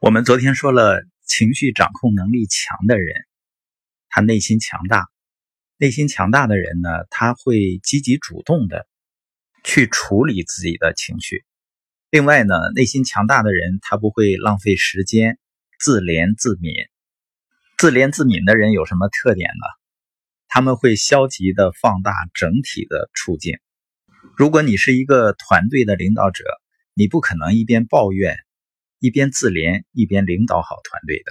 我们昨天说了，情绪掌控能力强的人，他内心强大。内心强大的人呢，他会积极主动的去处理自己的情绪。另外呢，内心强大的人，他不会浪费时间自怜自悯。自怜自悯的人有什么特点呢？他们会消极的放大整体的处境。如果你是一个团队的领导者，你不可能一边抱怨。一边自怜一边领导好团队的，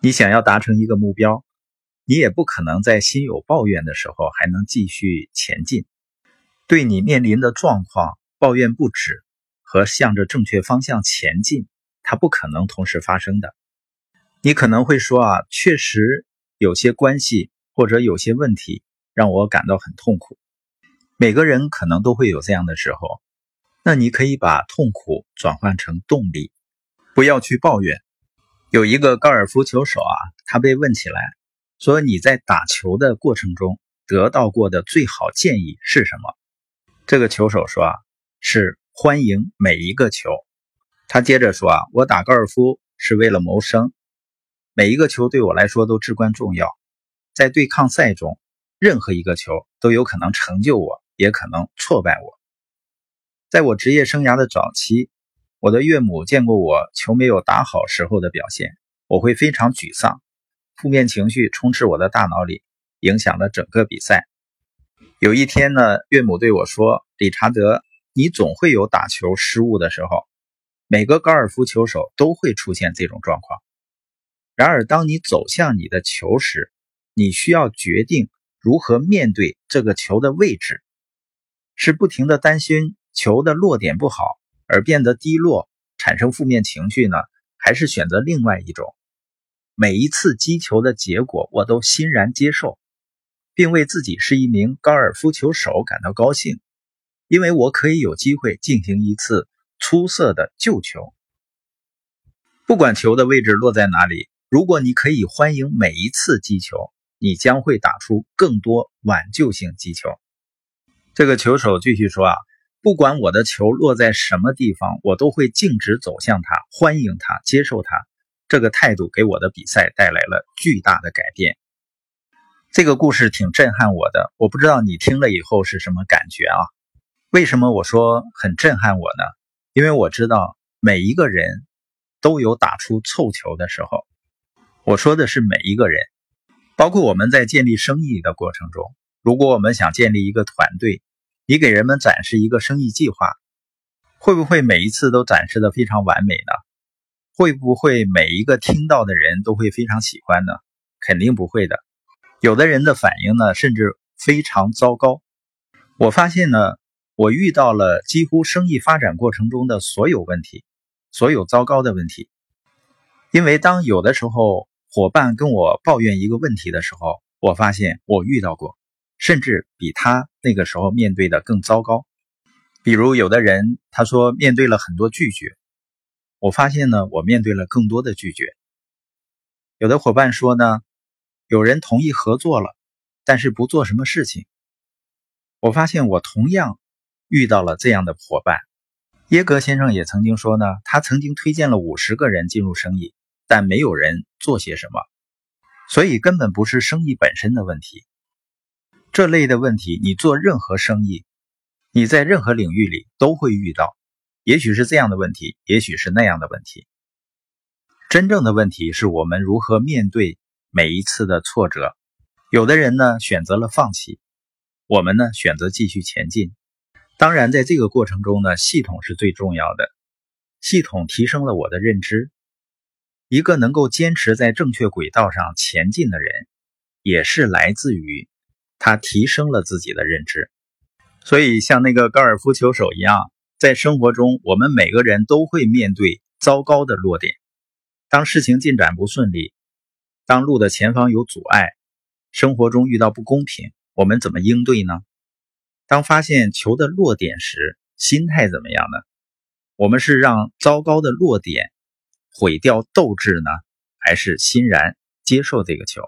你想要达成一个目标，你也不可能在心有抱怨的时候还能继续前进。对你面临的状况抱怨不止，和向着正确方向前进，它不可能同时发生的。你可能会说啊，确实有些关系或者有些问题让我感到很痛苦。每个人可能都会有这样的时候，那你可以把痛苦转换成动力。不要去抱怨。有一个高尔夫球手啊，他被问起来，说你在打球的过程中得到过的最好建议是什么？这个球手说啊，是欢迎每一个球。他接着说啊，我打高尔夫是为了谋生，每一个球对我来说都至关重要。在对抗赛中，任何一个球都有可能成就我，也可能挫败我。在我职业生涯的早期。我的岳母见过我球没有打好时候的表现，我会非常沮丧，负面情绪充斥我的大脑里，影响了整个比赛。有一天呢，岳母对我说：“理查德，你总会有打球失误的时候，每个高尔夫球手都会出现这种状况。然而，当你走向你的球时，你需要决定如何面对这个球的位置，是不停的担心球的落点不好。”而变得低落，产生负面情绪呢？还是选择另外一种？每一次击球的结果，我都欣然接受，并为自己是一名高尔夫球手感到高兴，因为我可以有机会进行一次出色的救球。不管球的位置落在哪里，如果你可以欢迎每一次击球，你将会打出更多挽救性击球。这个球手继续说啊。不管我的球落在什么地方，我都会径直走向它，欢迎它，接受它。这个态度给我的比赛带来了巨大的改变。这个故事挺震撼我的，我不知道你听了以后是什么感觉啊？为什么我说很震撼我呢？因为我知道每一个人都有打出凑球的时候。我说的是每一个人，包括我们在建立生意的过程中，如果我们想建立一个团队。你给人们展示一个生意计划，会不会每一次都展示的非常完美呢？会不会每一个听到的人都会非常喜欢呢？肯定不会的。有的人的反应呢，甚至非常糟糕。我发现呢，我遇到了几乎生意发展过程中的所有问题，所有糟糕的问题。因为当有的时候伙伴跟我抱怨一个问题的时候，我发现我遇到过。甚至比他那个时候面对的更糟糕。比如，有的人他说面对了很多拒绝，我发现呢，我面对了更多的拒绝。有的伙伴说呢，有人同意合作了，但是不做什么事情。我发现我同样遇到了这样的伙伴。耶格先生也曾经说呢，他曾经推荐了五十个人进入生意，但没有人做些什么。所以根本不是生意本身的问题。这类的问题，你做任何生意，你在任何领域里都会遇到。也许是这样的问题，也许是那样的问题。真正的问题是我们如何面对每一次的挫折。有的人呢选择了放弃，我们呢选择继续前进。当然，在这个过程中呢，系统是最重要的。系统提升了我的认知。一个能够坚持在正确轨道上前进的人，也是来自于。他提升了自己的认知，所以像那个高尔夫球手一样，在生活中，我们每个人都会面对糟糕的落点。当事情进展不顺利，当路的前方有阻碍，生活中遇到不公平，我们怎么应对呢？当发现球的落点时，心态怎么样呢？我们是让糟糕的落点毁掉斗志呢，还是欣然接受这个球？